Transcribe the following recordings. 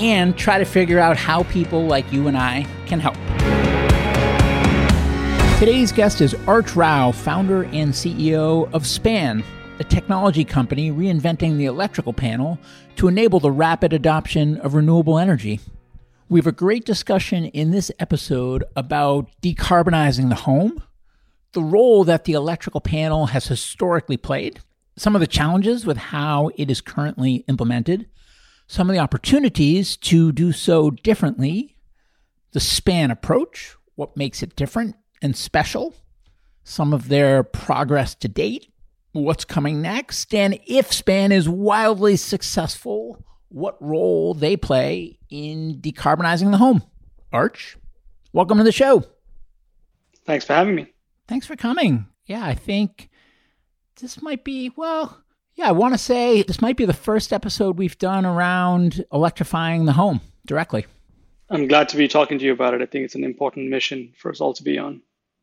and try to figure out how people like you and I can help. Today's guest is Arch Rao, founder and CEO of Span, a technology company reinventing the electrical panel to enable the rapid adoption of renewable energy. We have a great discussion in this episode about decarbonizing the home, the role that the electrical panel has historically played, some of the challenges with how it is currently implemented, some of the opportunities to do so differently, the span approach, what makes it different and special, some of their progress to date, what's coming next, and if span is wildly successful, what role they play in decarbonizing the home. Arch, welcome to the show. Thanks for having me. Thanks for coming. Yeah, I think this might be, well, yeah, I want to say this might be the first episode we've done around electrifying the home directly. I'm glad to be talking to you about it. I think it's an important mission for us all to be on.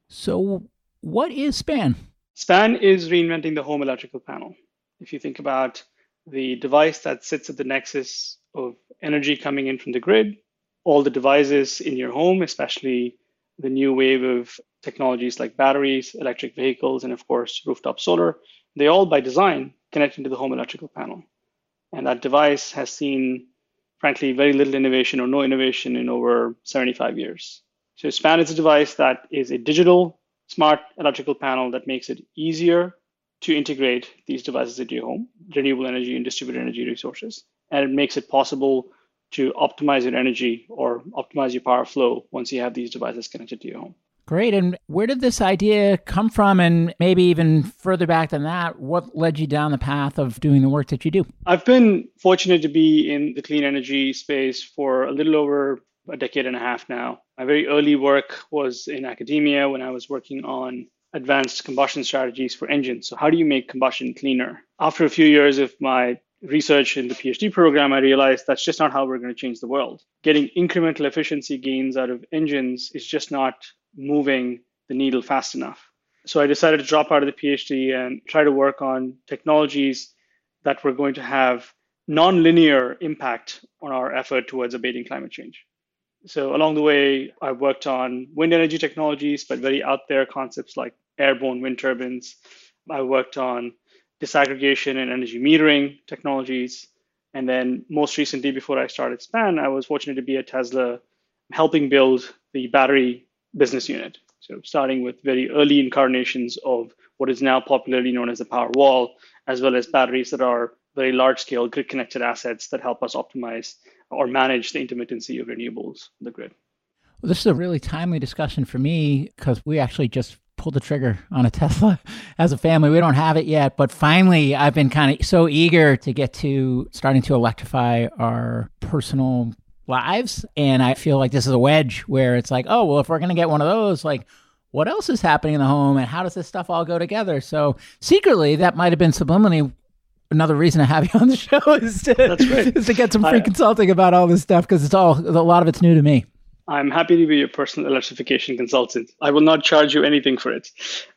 So, what is SPAN? SPAN is reinventing the home electrical panel. If you think about the device that sits at the nexus of energy coming in from the grid, all the devices in your home, especially the new wave of technologies like batteries, electric vehicles, and of course, rooftop solar, they all by design connecting to the home electrical panel. And that device has seen, frankly, very little innovation or no innovation in over 75 years. So SPAN is a device that is a digital smart electrical panel that makes it easier to integrate these devices into your home, renewable energy and distributed energy resources. And it makes it possible to optimize your energy or optimize your power flow once you have these devices connected to your home. Great. And where did this idea come from? And maybe even further back than that, what led you down the path of doing the work that you do? I've been fortunate to be in the clean energy space for a little over a decade and a half now. My very early work was in academia when I was working on advanced combustion strategies for engines. So, how do you make combustion cleaner? After a few years of my research in the PhD program, I realized that's just not how we're going to change the world. Getting incremental efficiency gains out of engines is just not moving the needle fast enough. So I decided to drop out of the PhD and try to work on technologies that were going to have nonlinear impact on our effort towards abating climate change. So along the way, I worked on wind energy technologies, but very out there concepts like airborne wind turbines. I worked on disaggregation and energy metering technologies. And then most recently, before I started SPAN, I was fortunate to be at Tesla helping build the battery business unit. So starting with very early incarnations of what is now popularly known as the Powerwall, as well as batteries that are very large scale grid connected assets that help us optimize or manage the intermittency of renewables in the grid. Well, this is a really timely discussion for me because we actually just pulled the trigger on a Tesla as a family. We don't have it yet, but finally, I've been kind of so eager to get to starting to electrify our personal lives. And I feel like this is a wedge where it's like, oh, well, if we're going to get one of those, like, what else is happening in the home and how does this stuff all go together? So secretly, that might have been subliminally another reason to have you on the show is to, is to get some free I, consulting about all this stuff because it's all a lot of it's new to me. I'm happy to be your personal electrification consultant. I will not charge you anything for it.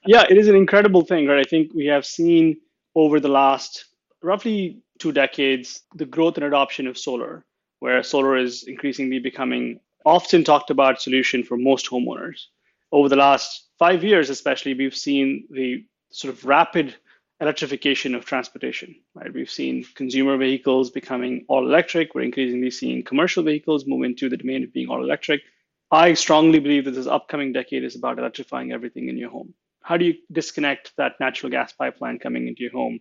Yeah, it is an incredible thing, right? I think we have seen over the last roughly two decades the growth and adoption of solar, where solar is increasingly becoming often talked about solution for most homeowners. Over the last five years, especially, we've seen the sort of rapid electrification of transportation. Right, we've seen consumer vehicles becoming all electric. We're increasingly seeing commercial vehicles move into the domain of being all electric. I strongly believe that this upcoming decade is about electrifying everything in your home. How do you disconnect that natural gas pipeline coming into your home?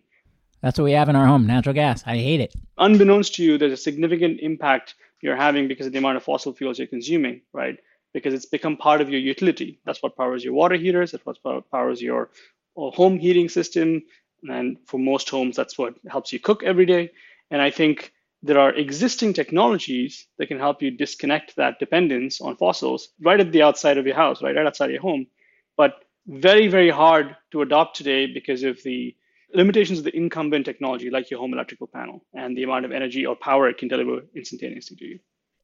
That's what we have in our home, natural gas. I hate it. Unbeknownst to you, there's a significant impact you're having because of the amount of fossil fuels you're consuming, right? Because it's become part of your utility. That's what powers your water heaters. That's what powers your uh, home heating system. And for most homes, that's what helps you cook every day. And I think there are existing technologies that can help you disconnect that dependence on fossils right at the outside of your house, right, right outside your home. But very, very hard to adopt today because of the limitations of the incumbent technology, like your home electrical panel and the amount of energy or power it can deliver instantaneously to you.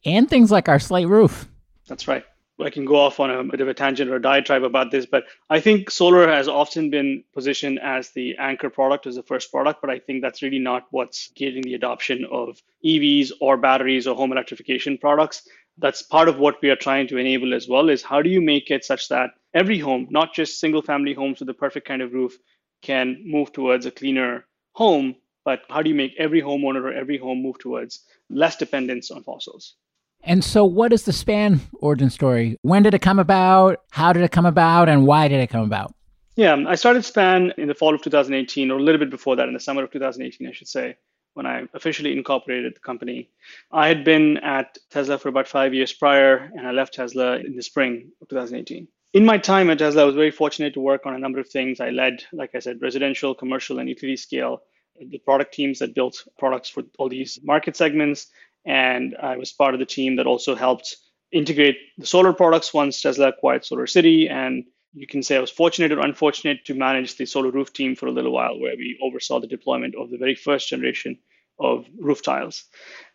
And things like our slate roof. That's right. I can go off on a bit of a tangent or a diatribe about this, but I think solar has often been positioned as the anchor product, as the first product, but I think that's really not what's getting the adoption of EVs or batteries or home electrification products. That's part of what we are trying to enable as well is how do you make it such that every home, not just single family homes with the perfect kind of roof, can move towards a cleaner home, but how do you make every homeowner or every home move towards less dependence on fossils? And so, what is the Span origin story? When did it come about? How did it come about? And why did it come about? Yeah, I started Span in the fall of 2018, or a little bit before that, in the summer of 2018, I should say, when I officially incorporated the company. I had been at Tesla for about five years prior, and I left Tesla in the spring of 2018. In my time at Tesla, I was very fortunate to work on a number of things. I led, like I said, residential, commercial, and utility scale the product teams that built products for all these market segments. And I was part of the team that also helped integrate the solar products once Tesla acquired SolarCity. And you can say I was fortunate or unfortunate to manage the solar roof team for a little while, where we oversaw the deployment of the very first generation of roof tiles.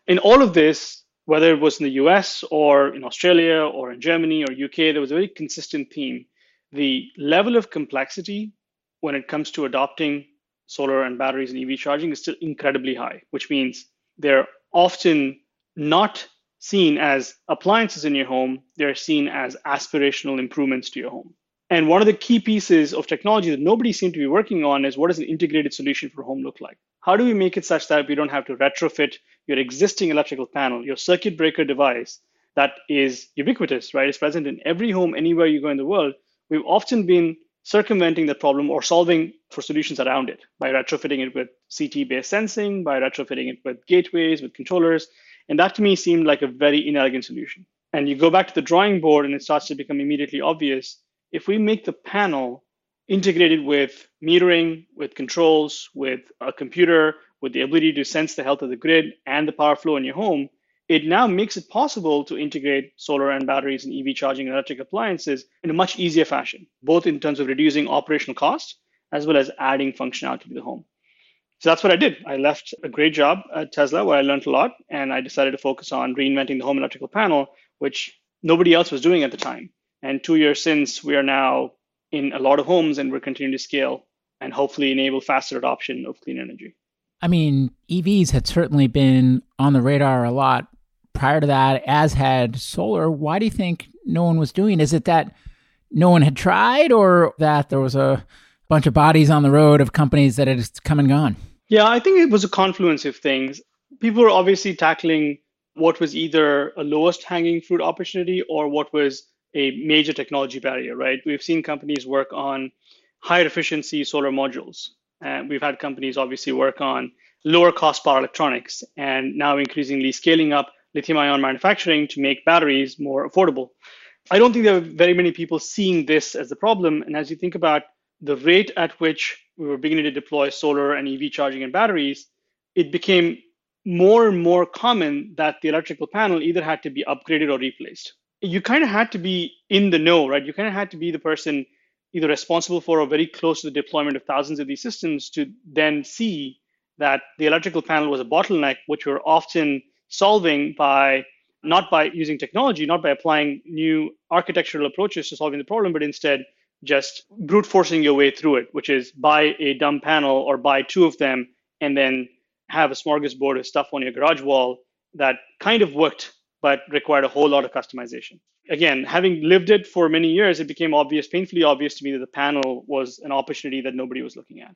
In all of this, whether it was in the US or in Australia or in Germany or UK, there was a very consistent theme. The level of complexity when it comes to adopting solar and batteries and EV charging is still incredibly high, which means they're often not seen as appliances in your home, they're seen as aspirational improvements to your home. And one of the key pieces of technology that nobody seemed to be working on is what does an integrated solution for home look like? How do we make it such that we don't have to retrofit your existing electrical panel, your circuit breaker device that is ubiquitous, right? It's present in every home anywhere you go in the world. We've often been circumventing the problem or solving for solutions around it by retrofitting it with CT based sensing, by retrofitting it with gateways, with controllers. And that to me seemed like a very inelegant solution. And you go back to the drawing board and it starts to become immediately obvious. If we make the panel integrated with metering, with controls, with a computer, with the ability to sense the health of the grid and the power flow in your home, it now makes it possible to integrate solar and batteries and EV charging and electric appliances in a much easier fashion, both in terms of reducing operational costs as well as adding functionality to the home. So that's what I did. I left a great job at Tesla where I learned a lot, and I decided to focus on reinventing the home electrical panel, which nobody else was doing at the time. And two years since, we are now in a lot of homes and we're continuing to scale and hopefully enable faster adoption of clean energy. I mean, EVs had certainly been on the radar a lot prior to that, as had solar. Why do you think no one was doing? Is it that no one had tried, or that there was a bunch of bodies on the road of companies that had come and gone? Yeah, I think it was a confluence of things. People were obviously tackling what was either a lowest hanging fruit opportunity or what was a major technology barrier, right? We've seen companies work on higher efficiency solar modules. And we've had companies obviously work on lower cost power electronics and now increasingly scaling up lithium ion manufacturing to make batteries more affordable. I don't think there are very many people seeing this as the problem. And as you think about the rate at which we were beginning to deploy solar and EV charging and batteries, it became more and more common that the electrical panel either had to be upgraded or replaced. You kind of had to be in the know, right? You kind of had to be the person either responsible for or very close to the deployment of thousands of these systems to then see that the electrical panel was a bottleneck, which we're often solving by not by using technology, not by applying new architectural approaches to solving the problem, but instead just brute forcing your way through it, which is buy a dumb panel or buy two of them and then have a smorgasbord of stuff on your garage wall that kind of worked, but required a whole lot of customization. Again, having lived it for many years, it became obvious, painfully obvious to me that the panel was an opportunity that nobody was looking at.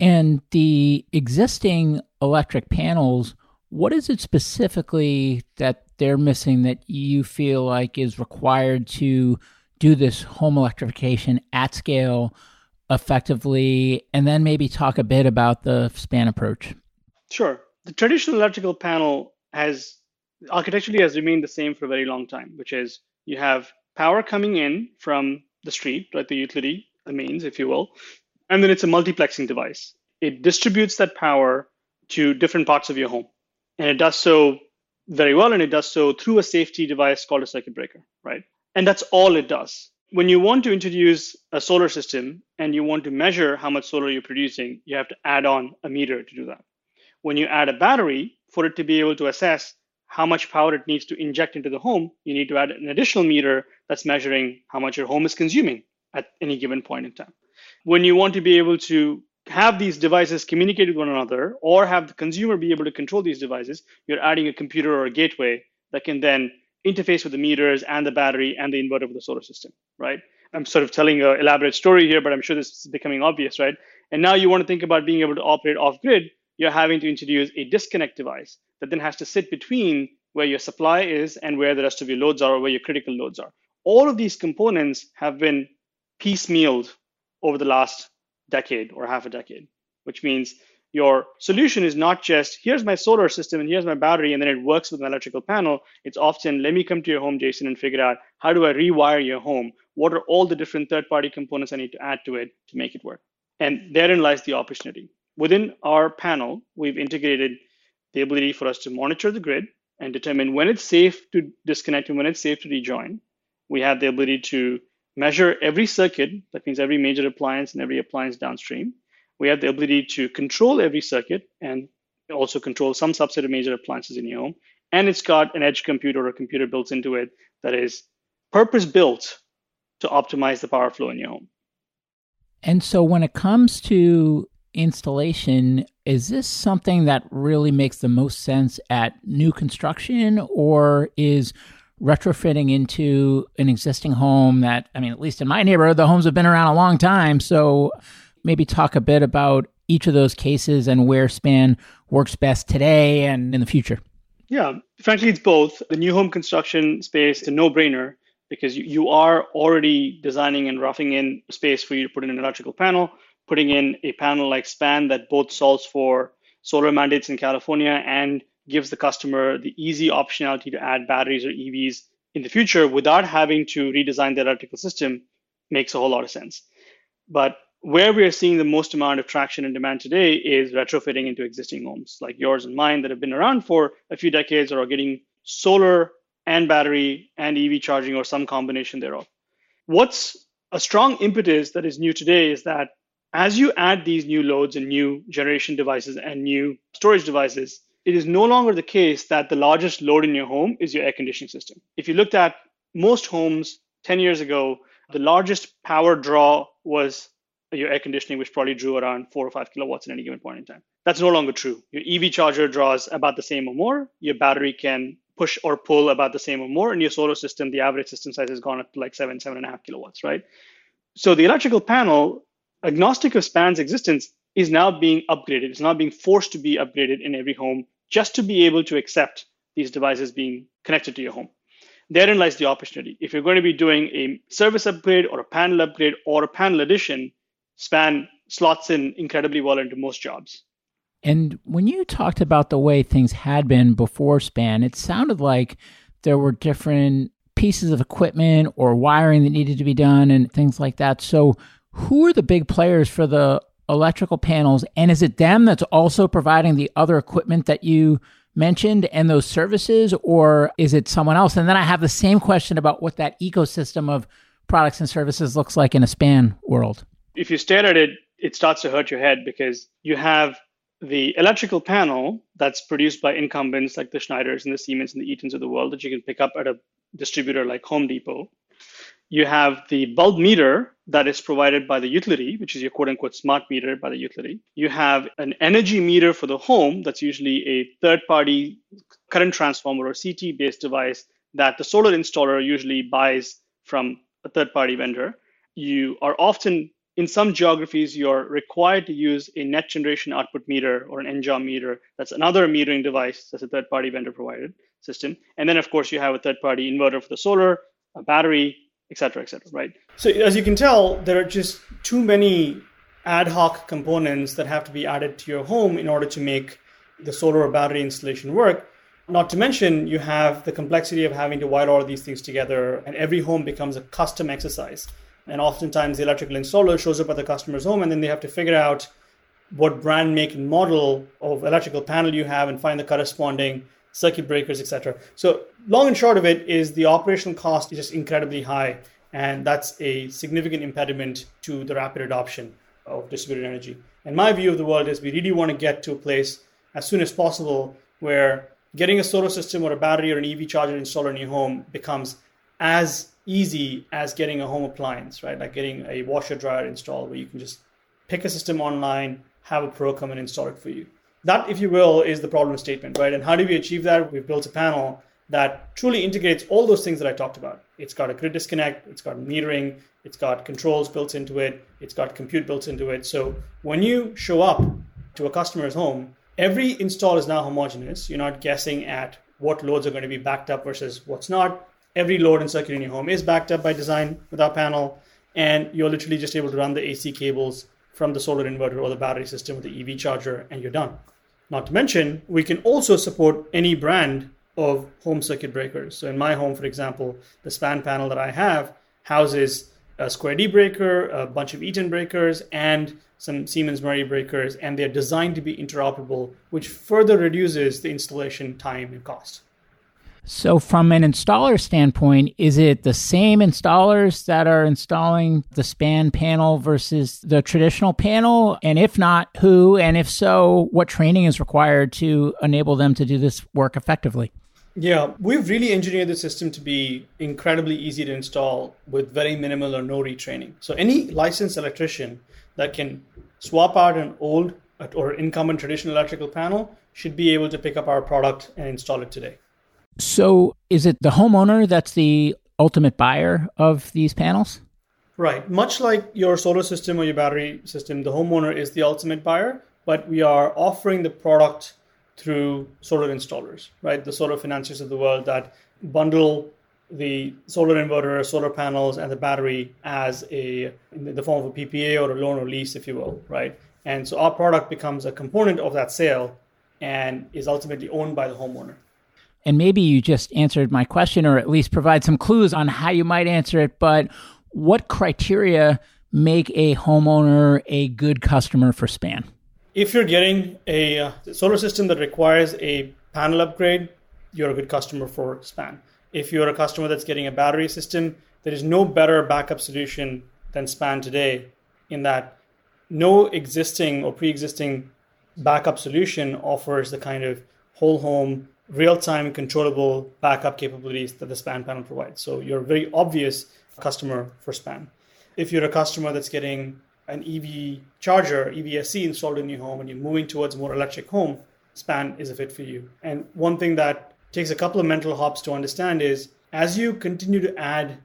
And the existing electric panels, what is it specifically that they're missing that you feel like is required to do this home electrification at scale effectively? And then maybe talk a bit about the span approach. Sure. The traditional electrical panel has architecturally has remained the same for a very long time, which is you have power coming in from the street, right, the utility, the mains, if you will, and then it's a multiplexing device. It distributes that power to different parts of your home. And it does so very well, and it does so through a safety device called a circuit breaker, right? And that's all it does. When you want to introduce a solar system and you want to measure how much solar you're producing, you have to add on a meter to do that. When you add a battery, for it to be able to assess how much power it needs to inject into the home, you need to add an additional meter that's measuring how much your home is consuming at any given point in time. When you want to be able to have these devices communicate with one another or have the consumer be able to control these devices, you're adding a computer or a gateway that can then interface with the meters and the battery and the inverter of the solar system, right? I'm sort of telling an elaborate story here, but I'm sure this is becoming obvious, right? And now you want to think about being able to operate off grid, you're having to introduce a disconnect device that then has to sit between where your supply is and where the rest of your loads are or where your critical loads are. All of these components have been piecemealed over the last decade or half a decade, which means your solution is not just here's my solar system and here's my battery and then it works with an electrical panel. It's often let me come to your home, Jason, and figure out how do I rewire your home? What are all the different third party components I need to add to it to make it work? And therein lies the opportunity. Within our panel, we've integrated the ability for us to monitor the grid and determine when it's safe to disconnect and when it's safe to rejoin. We have the ability to measure every circuit, that means every major appliance and every appliance downstream. We have the ability to control every circuit and also control some subset of major appliances in your home. And it's got an edge computer or a computer built into it that is purpose built to optimize the power flow in your home. And so when it comes to installation, is this something that really makes the most sense at new construction or is retrofitting into an existing home that, I mean, at least in my neighborhood, the homes have been around a long time. So maybe talk a bit about each of those cases and where SPAN works best today and in the future. Yeah, frankly, it's both. The new home construction space is a no brainer because you, you are already designing and roughing in space for you to put in an electrical panel, putting in a panel like SPAN that both solves for solar mandates in California and gives the customer the easy optionality to add batteries or EVs in the future without having to redesign their electrical system makes a whole lot of sense. But where we are seeing the most amount of traction and demand today is retrofitting into existing homes like yours and mine that have been around for a few decades or are getting solar and battery and EV charging or some combination thereof. What's a strong impetus that is new today is that as you add these new loads and new generation devices and new storage devices, it is no longer the case that the largest load in your home is your air conditioning system. If you looked at most homes 10 years ago, the largest power draw was your air conditioning, which probably drew around four or five kilowatts at any given point in time. That's no longer true. Your EV charger draws about the same or more. Your battery can push or pull about the same or more. And your solar system, the average system size has gone up to like seven, seven and a half kilowatts, right? So the electrical panel, agnostic of SPAN's existence, is now being upgraded. It's now being forced to be upgraded in every home just to be able to accept these devices being connected to your home. Therein lies the opportunity. If you're going to be doing a service upgrade or a panel upgrade or a panel addition, SPAN slots in incredibly well into most jobs. And when you talked about the way things had been before SPAN, it sounded like there were different pieces of equipment or wiring that needed to be done and things like that. So, who are the big players for the electrical panels? And is it them that's also providing the other equipment that you mentioned and those services, or is it someone else? And then I have the same question about what that ecosystem of products and services looks like in a span world. If you stare at it, it starts to hurt your head because you have the electrical panel that's produced by incumbents like the Schneiders and the Siemens and the Eatons of the world that you can pick up at a distributor like Home Depot. You have the bulb meter that is provided by the utility, which is your quote unquote smart meter by the utility. You have an energy meter for the home that's usually a third party current transformer or CT based device that the solar installer usually buys from a third party vendor. You are often in some geographies, you're required to use a net generation output meter or an NJOM meter. That's another metering device that's a third party vendor provided system. And then, of course, you have a third party inverter for the solar, a battery, et cetera, et cetera, right? So, as you can tell, there are just too many ad hoc components that have to be added to your home in order to make the solar or battery installation work. Not to mention, you have the complexity of having to wire all these things together, and every home becomes a custom exercise. And oftentimes, the electrical installer shows up at the customer's home, and then they have to figure out what brand, make, and model of electrical panel you have and find the corresponding circuit breakers, etc. So, long and short of it is the operational cost is just incredibly high, and that's a significant impediment to the rapid adoption of distributed energy. And my view of the world is we really want to get to a place as soon as possible where getting a solar system or a battery or an EV charger installed in your home becomes as easy as getting a home appliance, right? Like getting a washer dryer installed where you can just pick a system online, have a pro come and install it for you. That, if you will, is the problem statement, right? And how do we achieve that? We've built a panel that truly integrates all those things that I talked about. It's got a grid disconnect, it's got metering, it's got controls built into it, it's got compute built into it. So when you show up to a customer's home, every install is now homogeneous. You're not guessing at what loads are going to be backed up versus what's not every load and circuit in your home is backed up by design with our panel, and you're literally just able to run the AC cables from the solar inverter or the battery system with the EV charger, and you're done. Not to mention, we can also support any brand of home circuit breakers. So in my home, for example, the span panel that I have houses a Square D breaker, a bunch of Eaton breakers, and some Siemens Murray breakers, and they're designed to be interoperable, which further reduces the installation time and cost. So, from an installer standpoint, is it the same installers that are installing the span panel versus the traditional panel? And if not, who? And if so, what training is required to enable them to do this work effectively? Yeah, we've really engineered the system to be incredibly easy to install with very minimal or no retraining. So, any licensed electrician that can swap out an old or incumbent traditional electrical panel should be able to pick up our product and install it today. So, is it the homeowner that's the ultimate buyer of these panels? Right. Much like your solar system or your battery system, the homeowner is the ultimate buyer, but we are offering the product through solar installers, right? The solar financiers of the world that bundle the solar inverter, solar panels, and the battery as a in the form of a PPA or a loan or lease, if you will, right? And so our product becomes a component of that sale and is ultimately owned by the homeowner. And maybe you just answered my question or at least provide some clues on how you might answer it. But what criteria make a homeowner a good customer for SPAN? If you're getting a uh, solar system that requires a panel upgrade, you're a good customer for SPAN. If you're a customer that's getting a battery system, there is no better backup solution than SPAN today, in that no existing or pre existing backup solution offers the kind of whole home real-time controllable backup capabilities that the span panel provides. So you're a very obvious customer for span. If you're a customer that's getting an EV charger, EVSE installed in your home and you're moving towards more electric home, span is a fit for you. And one thing that takes a couple of mental hops to understand is as you continue to add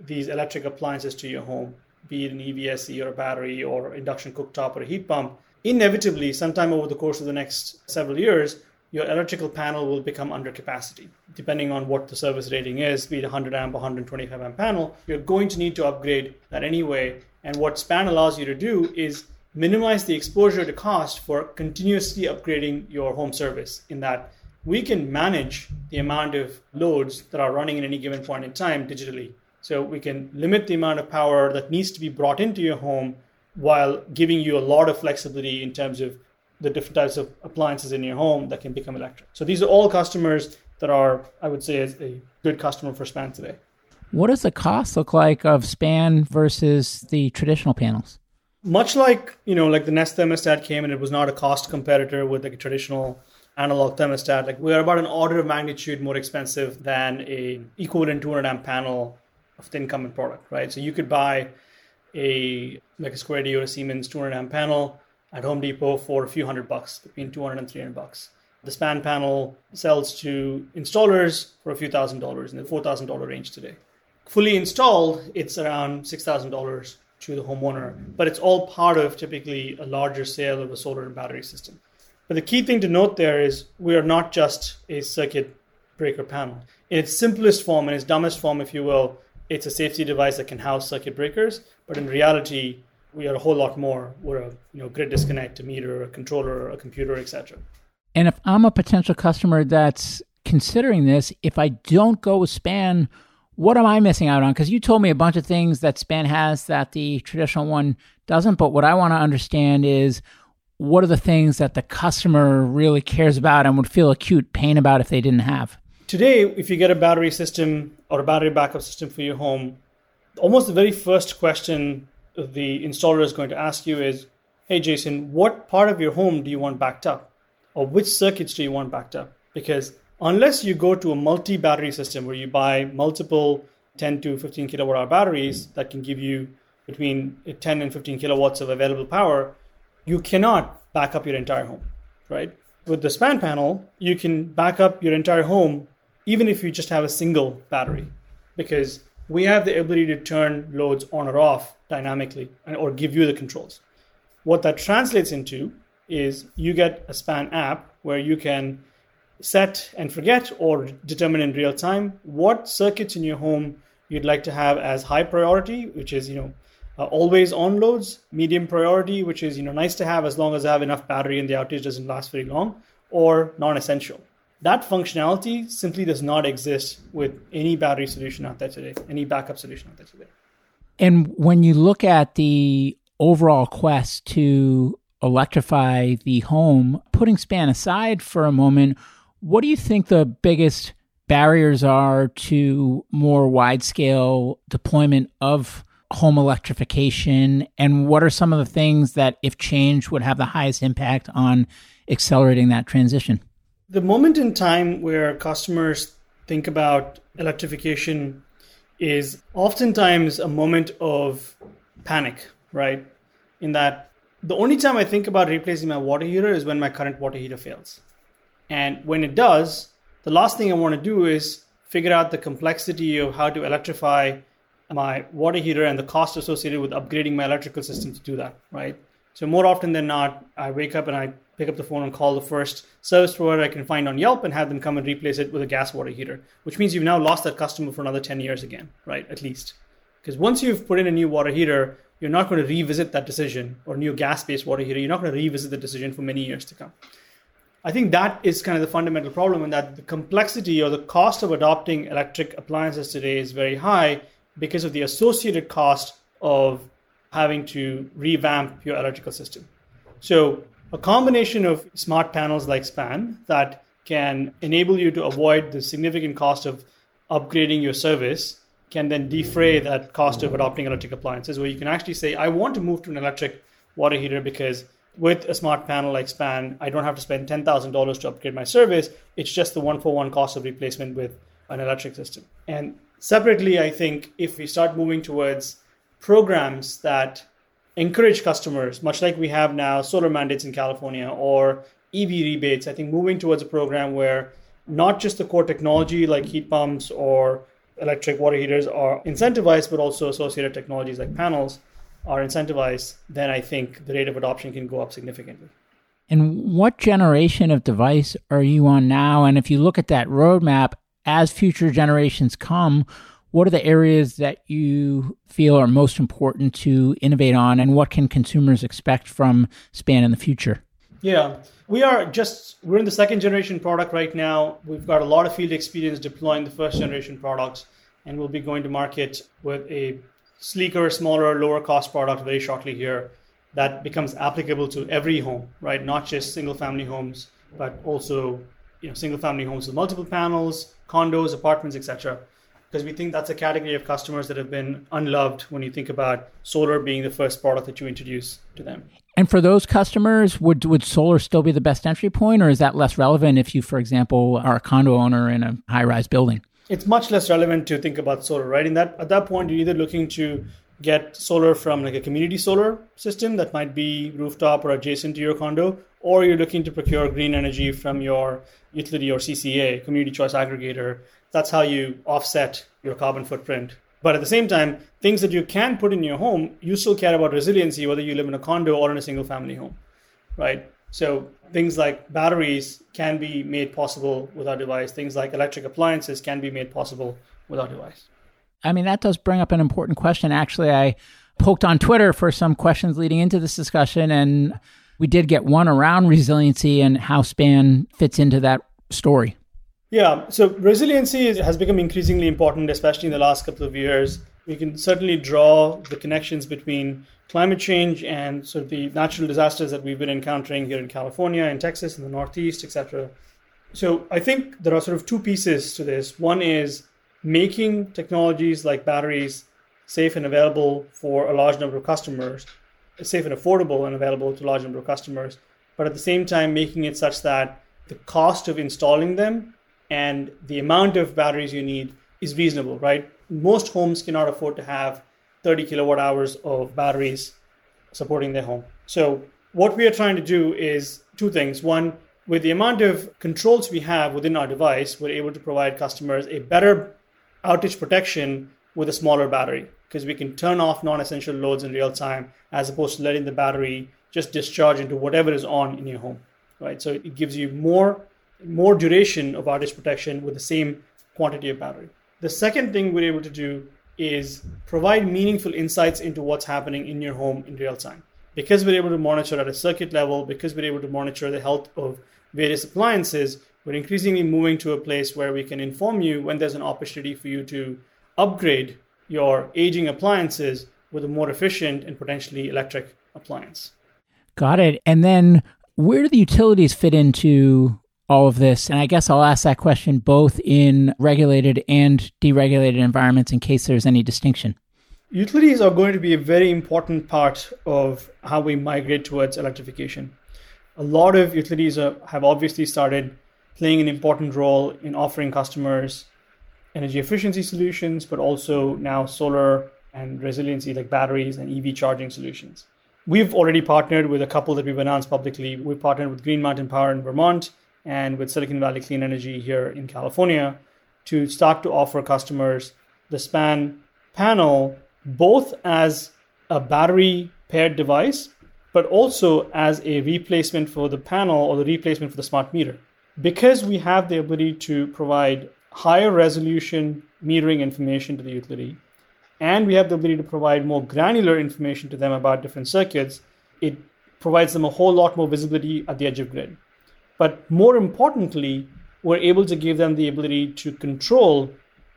these electric appliances to your home, be it an EVSE or a battery or induction cooktop or a heat pump, inevitably, sometime over the course of the next several years, your electrical panel will become under capacity. Depending on what the service rating is, be it 100 amp or 125 amp panel, you're going to need to upgrade that anyway. And what SPAN allows you to do is minimize the exposure to cost for continuously upgrading your home service in that we can manage the amount of loads that are running at any given point in time digitally. So we can limit the amount of power that needs to be brought into your home while giving you a lot of flexibility in terms of the different types of appliances in your home that can become electric. So these are all customers that are, I would say, is a good customer for Span today. What does the cost look like of Span versus the traditional panels? Much like you know, like the Nest thermostat came and it was not a cost competitor with like a traditional analog thermostat. Like we are about an order of magnitude more expensive than a equivalent 200 amp panel of the incumbent product, right? So you could buy a like a Square D or a Siemens 200 amp panel at Home Depot for a few hundred bucks, between 200 and 300 bucks. The span panel sells to installers for a few thousand dollars in the $4,000 range today. Fully installed, it's around $6,000 to the homeowner, but it's all part of typically a larger sale of a solar and battery system. But the key thing to note there is we are not just a circuit breaker panel. In its simplest form, in its dumbest form, if you will, it's a safety device that can house circuit breakers. But in reality, we are a whole lot more. We're a you know grid disconnect, a meter, a controller, a computer, etc. And if I'm a potential customer that's considering this, if I don't go with Span, what am I missing out on? Because you told me a bunch of things that Span has that the traditional one doesn't. But what I want to understand is what are the things that the customer really cares about and would feel acute pain about if they didn't have? Today, if you get a battery system or a battery backup system for your home, almost the very first question the installer is going to ask you is, hey, Jason, what part of your home do you want backed up? Or which circuits do you want backed up? Because unless you go to a multi battery system where you buy multiple 10 to 15 kilowatt hour batteries that can give you between eh, 10 and 15 kilowatts of available power, you cannot back up your entire home, right? With the span panel, you can back up your entire home even if you just have a single battery because we have the ability to turn loads on or off dynamically or give you the controls. What that translates into is you get a span app where you can set and forget or determine in real time what circuits in your home you'd like to have as high priority, which is, you know, uh, always on loads, medium priority, which is, you know, nice to have as long as I have enough battery and the outage doesn't last very long, or non essential. That functionality simply does not exist with any battery solution out there today, any backup solution out there today. And when you look at the overall quest to electrify the home, putting span aside for a moment, what do you think the biggest barriers are to more wide scale deployment of home electrification? And what are some of the things that, if changed, would have the highest impact on accelerating that transition? The moment in time where customers think about electrification is oftentimes a moment of panic, right? In that the only time I think about replacing my water heater is when my current water heater fails. And when it does, the last thing I want to do is figure out the complexity of how to electrify my water heater and the cost associated with upgrading my electrical system to do that, right? So more often than not, I wake up and I pick up the phone and call the first service provider I can find on Yelp and have them come and replace it with a gas water heater, which means you've now lost that customer for another 10 years again, right? At least. Because once you've put in a new water heater, you're not going to revisit that decision or new gas based water heater. You're not going to revisit the decision for many years to come. I think that is kind of the fundamental problem, and that the complexity or the cost of adopting electric appliances today is very high because of the associated cost of having to revamp your electrical system. So a combination of smart panels like Span that can enable you to avoid the significant cost of upgrading your service can then defray that cost of adopting electric appliances where you can actually say i want to move to an electric water heater because with a smart panel like span i don't have to spend $10000 to upgrade my service. It's just the one for one cost of replacement with an electric system. And separately i think if we start moving towards programs that encourage customers, much like we have now solar mandates in California or EV rebates. I think moving towards a program where not just the core technology like heat pumps or electric water heaters are incentivized, but also associated technologies like panels are incentivized, then I think the rate of adoption can go up significantly. And what generation of device are you on now? And if you look at that roadmap, as future generations come, what are the areas that you feel are most important to innovate on, and what can consumers expect from Span in the future? Yeah, we are just, we're in the second generation product right now. We've got a lot of field experience deploying the first generation products, and we'll be going to market with a sleeker, smaller, lower cost product very shortly here that becomes applicable to every home, right? Not just single family homes, but also you know single family homes with multiple panels, condos, apartments, etc. Because we think that's a category of customers that have been unloved when you think about solar being the first product that you introduce to them. And for those customers, would would solar still be the best entry point, or is that less relevant if you, for example, are a condo owner in a high rise building? It's much less relevant to think about solar, right? In that at that point, you're either looking to get solar from like a community solar system that might be rooftop or adjacent to your condo, or you're looking to procure green energy from your utility or CCA, community choice aggregator. That's how you offset your carbon footprint. But at the same time, things that you can put in your home, you still care about resiliency, whether you live in a condo or in a single family home, right? So things like batteries can be made possible with our device. Things like electric appliances can be made possible with our device. I mean, that does bring up an important question. Actually, I poked on Twitter for some questions leading into this discussion, and we did get one around resiliency and how SPAN fits into that story. Yeah, so resiliency has become increasingly important, especially in the last couple of years. We can certainly draw the connections between climate change and sort of the natural disasters that we've been encountering here in California, in Texas, in the Northeast, etc. So I think there are sort of two pieces to this. One is making technologies like batteries safe and available for a large number of customers, safe and affordable and available to a large number of customers, but at the same time making it such that the cost of installing them and the amount of batteries you need is reasonable, right? Most homes cannot afford to have 30 kilowatt hours of batteries supporting their home. So, what we are trying to do is two things. One, with the amount of controls we have within our device, we're able to provide customers a better outage protection with a smaller battery because we can turn off non-essential loads in real time as opposed to letting the battery just discharge into whatever is on in your home right? So it gives you more more duration of outage protection with the same quantity of battery. The second thing we're able to do is provide meaningful insights into what's happening in your home in real time. Because we're able to monitor at a circuit level because we're able to monitor the health of various appliances we're increasingly moving to a place where we can inform you when there's an opportunity for you to upgrade your aging appliances with a more efficient and potentially electric appliance. Got it. And then where do the utilities fit into all of this? And I guess I'll ask that question both in regulated and deregulated environments in case there's any distinction. Utilities are going to be a very important part of how we migrate towards electrification. A lot of utilities are, have obviously started playing an important role in offering customers energy efficiency solutions, but also now solar and resiliency like batteries and EV charging solutions. We've already partnered with a couple that we've announced publicly. We've partnered with Green Mountain Power in Vermont and with Silicon Valley Clean Energy here in California to start to offer customers the SPAN panel both as a battery paired device, but also as a replacement for the panel or the replacement for the smart meter because we have the ability to provide higher resolution metering information to the utility, and we have the ability to provide more granular information to them about different circuits, it provides them a whole lot more visibility at the edge of grid. But more importantly, we're able to give them the ability to control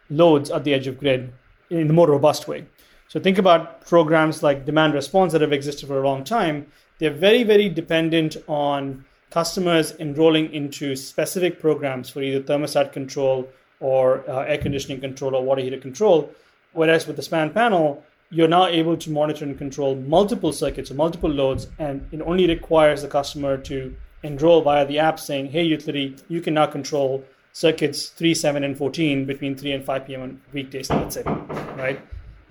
loads at the edge of grid in a more robust way. So think about programs like demand response that have existed for a long time. They're very, very dependent on customers enrolling into specific programs for either thermostat control or uh, air conditioning control or water heater control. Whereas with the SPAN panel, you're now able to monitor and control multiple circuits or multiple loads, and it only requires the customer to enroll via the app saying, Hey, utility, you can now control circuits 3, 7, and 14 between 3 and 5 p.m. on weekdays. That's it, right?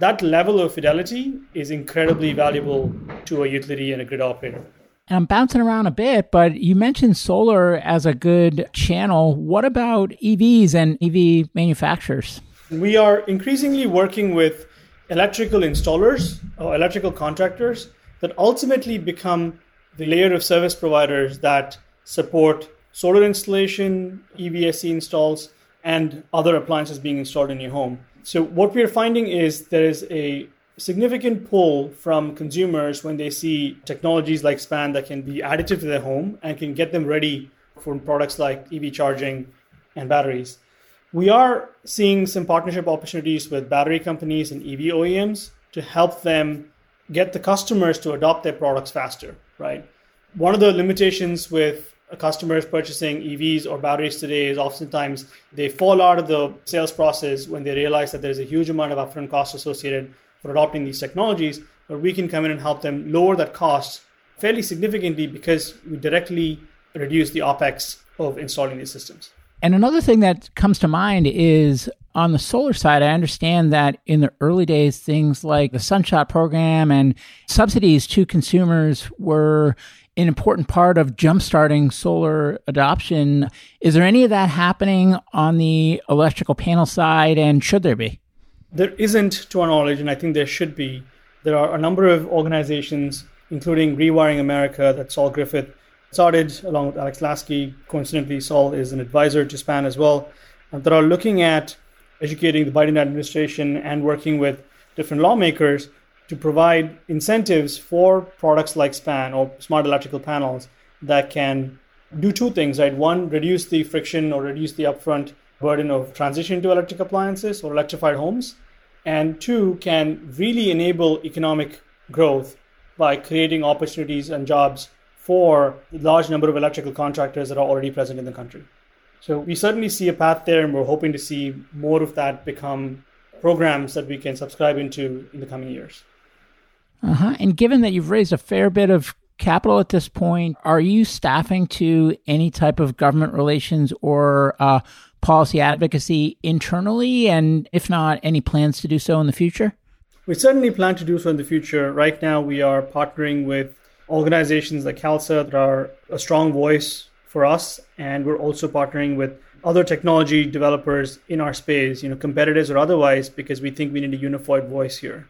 That level of fidelity is incredibly valuable to a utility and a grid operator. And I'm bouncing around a bit, but you mentioned solar as a good channel. What about EVs and EV manufacturers? We are increasingly working with electrical installers or electrical contractors that ultimately become the layer of service providers that support solar installation, EVSE installs, and other appliances being installed in your home. So, what we are finding is there is a significant pull from consumers when they see technologies like span that can be additive to their home and can get them ready for products like ev charging and batteries. We are seeing some partnership opportunities with battery companies and ev oems to help them get the customers to adopt their products faster right? One of the limitations with customers purchasing EVs or batteries today is oftentimes they fall out of the sales process when they realize that there's a huge amount of upfront cost associated for adopting these technologies. But we can come in and help them lower that cost fairly significantly because we directly reduce the OPEX of installing these systems. And another thing that comes to mind is on the solar side, I understand that in the early days, things like the Sunshot program and subsidies to consumers were an important part of jumpstarting solar adoption. Is there any of that happening on the electrical panel side, and should there be? There isn't, to our knowledge, and I think there should be. There are a number of organizations, including Rewiring America, that Saul Griffith started along with Alex Laskey. Coincidentally, Saul is an advisor to SPAN as well, that are looking at educating the Biden administration and working with different lawmakers to provide incentives for products like SPAN or smart electrical panels that can do two things, right? One, reduce the friction or reduce the upfront burden of transition to electric appliances or electrified homes. And two, can really enable economic growth by creating opportunities and jobs for the large number of electrical contractors that are already present in the country. So we certainly see a path there, and we're hoping to see more of that become programs that we can subscribe into in the coming years. Uh-huh. And given that you've raised a fair bit of capital at this point, are you staffing to any type of government relations or uh, policy advocacy internally? And if not, any plans to do so in the future? We certainly plan to do so in the future. Right now, we are partnering with organizations like CALSSA that are a strong voice for us, and we're also partnering with other technology developers in our space, you know, competitors or otherwise, because we think we need a unified voice here.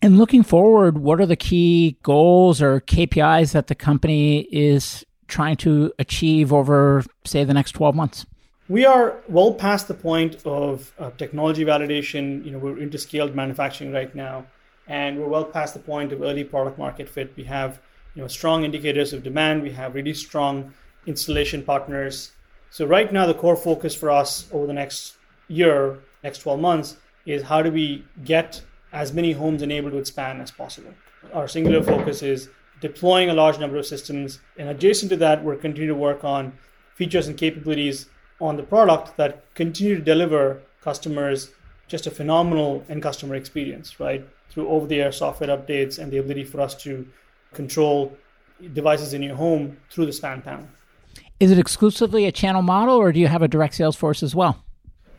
And looking forward, what are the key goals or KPIs that the company is trying to achieve over, say, the next 12 months? We are well past the point of uh, technology validation. You know, we're into scaled manufacturing right now, and we're well past the point of early product market fit. We have, you know, strong indicators of demand. We have really strong installation partners. So right now, the core focus for us over the next year, next 12 months, is how do we get as many homes enabled with SPAN as possible. Our singular focus is deploying a large number of systems, and adjacent to that, we're continuing to work on features and capabilities on the product that continue to deliver customers just a phenomenal end customer experience, right? Through over the air software updates and the ability for us to control devices in your home through the SPAN panel. Is it exclusively a channel model, or do you have a direct sales force as well?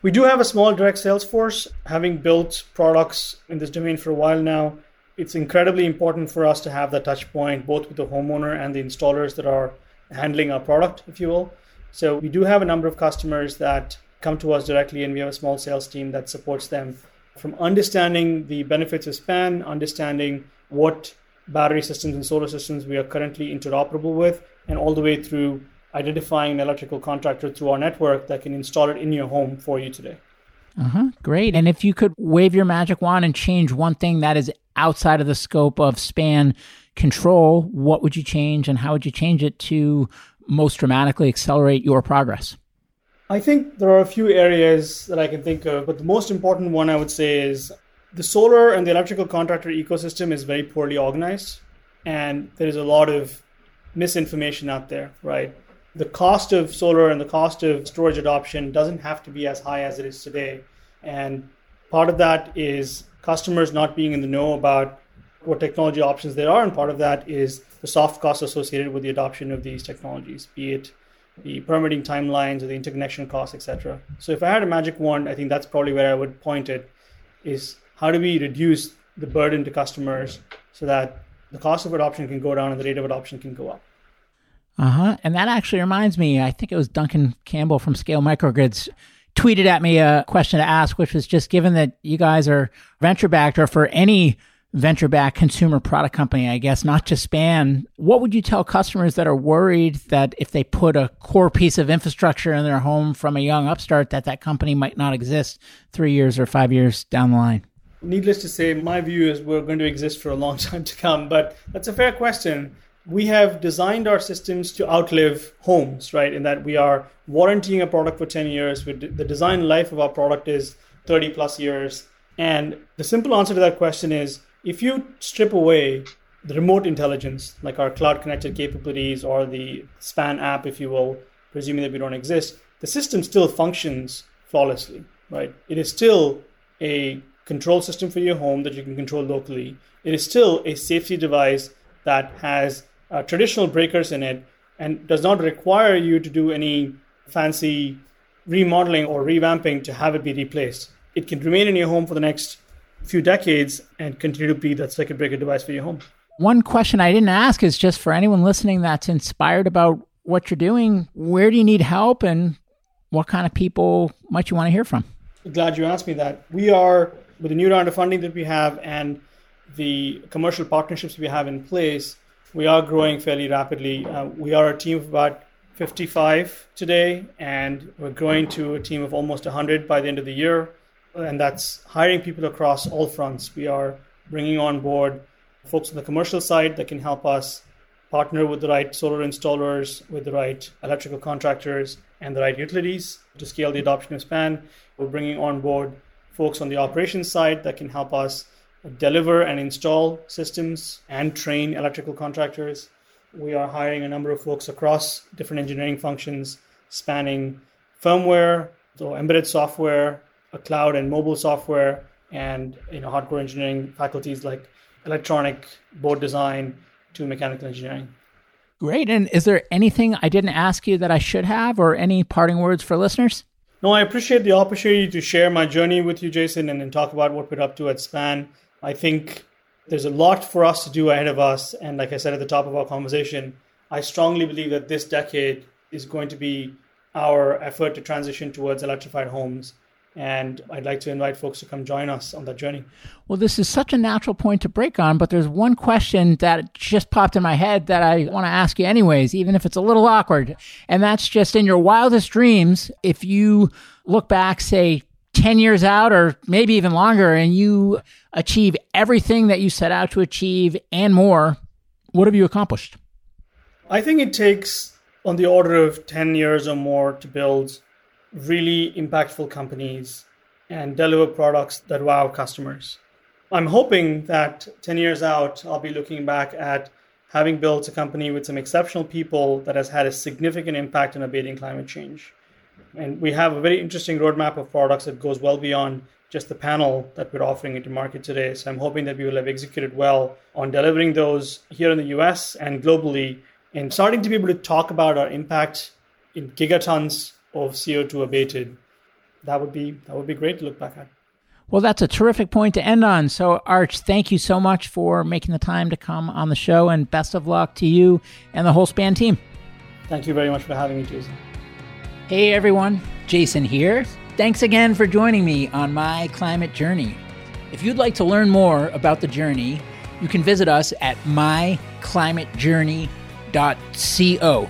We do have a small direct sales force. Having built products in this domain for a while now, it's incredibly important for us to have that touch point both with the homeowner and the installers that are handling our product, if you will. So we do have a number of customers that come to us directly, and we have a small sales team that supports them from understanding the benefits of SPAN, understanding what battery systems and solar systems we are currently interoperable with, and all the way through identifying an electrical contractor through our network that can install it in your home for you today. Uh huh. Great. And if you could wave your magic wand and change one thing that is outside of the scope of span control, what would you change and how would you change it to most dramatically accelerate your progress? I think there are a few areas that I can think of, but the most important one I would say is the solar and the electrical contractor ecosystem is very poorly organized, and there is a lot of misinformation out there, right? the cost of solar and the cost of storage adoption doesn't have to be as high as it is today. And part of that is customers not being in the know about what technology options there are, and part of that is the soft costs associated with the adoption of these technologies, be it the permitting timelines or the interconnection costs, etc. So if I had a magic wand, I think that's probably where I would point it is how do we reduce the burden to customers so that the cost of adoption can go down and the rate of adoption can go up. Uh huh. And that actually reminds me, I think it was Duncan Campbell from Scale Microgrids tweeted at me a question to ask, which was just given that you guys are venture backed or for any venture backed consumer product company, I guess, not just span, what would you tell customers that are worried that if they put a core piece of infrastructure in their home from a young upstart, that that company might not exist three years or five years down the line? Needless to say, my view is we're going to exist for a long time to come, but that's a fair question. We have designed our systems to outlive homes, right? In that we are warranting a product for 10 years. The design life of our product is 30 plus years. And the simple answer to that question is if you strip away the remote intelligence, like our cloud connected capabilities or the SPAN app, if you will, presuming that we don't exist, the system still functions flawlessly, right? It is still a control system for your home that you can control locally. It is still a safety device that has uh, traditional breakers in it and does not require you to do any fancy remodeling or revamping to have it be replaced. It can remain in your home for the next few decades and continue to be that circuit breaker device for your home. One question I didn't ask is just for anyone listening that's inspired about what you're doing, where do you need help and what kind of people might you want to hear from? Glad you asked me that. We are, with the new round of funding that we have and the commercial partnerships we have in place, we are growing fairly rapidly. Uh, we are a team of about 55 today, and we're growing to a team of almost 100 by the end of the year. And that's hiring people across all fronts. We are bringing on board folks on the commercial side that can help us partner with the right solar installers, with the right electrical contractors, and the right utilities to scale the adoption of SPAN. We're bringing on board folks on the operations side that can help us deliver and install systems and train electrical contractors. We are hiring a number of folks across different engineering functions, spanning firmware, so embedded software, cloud and mobile software, and you know hardcore engineering faculties like electronic board design to mechanical engineering. Great. And is there anything I didn't ask you that I should have, or any parting words for listeners? No, I appreciate the opportunity to share my journey with you, Jason, and then talk about what we're up to at SPAN. I think there's a lot for us to do ahead of us. And like I said at the top of our conversation, I strongly believe that this decade is going to be our effort to transition towards electrified homes. And I'd like to invite folks to come join us on that journey. Well, this is such a natural point to break on, but there's one question that just popped in my head that I want to ask you, anyways, even if it's a little awkward. And that's just in your wildest dreams, if you look back, say, 10 years out or maybe even longer, and you achieve everything that you set out to achieve and more, what have you accomplished? I think it takes on the order of 10 years or more to build really impactful companies and deliver products that wow customers. I'm hoping that 10 years out, I'll be looking back at having built a company with some exceptional people that has had a significant impact in abating climate change. And we have a very interesting roadmap of products that goes well beyond just the panel that we're offering into market today. So I'm hoping that we will have executed well on delivering those here in the US and globally and starting to be able to talk about our impact in gigatons of CO2 abated, that would be that would be great to look back at. Well, that's a terrific point to end on. So, Arch, thank you so much for making the time to come on the show, and best of luck to you and the whole Span team. Thank you very much for having me, Jason. Hey, everyone, Jason here. Thanks again for joining me on my climate journey. If you'd like to learn more about the journey, you can visit us at myclimatejourney.co.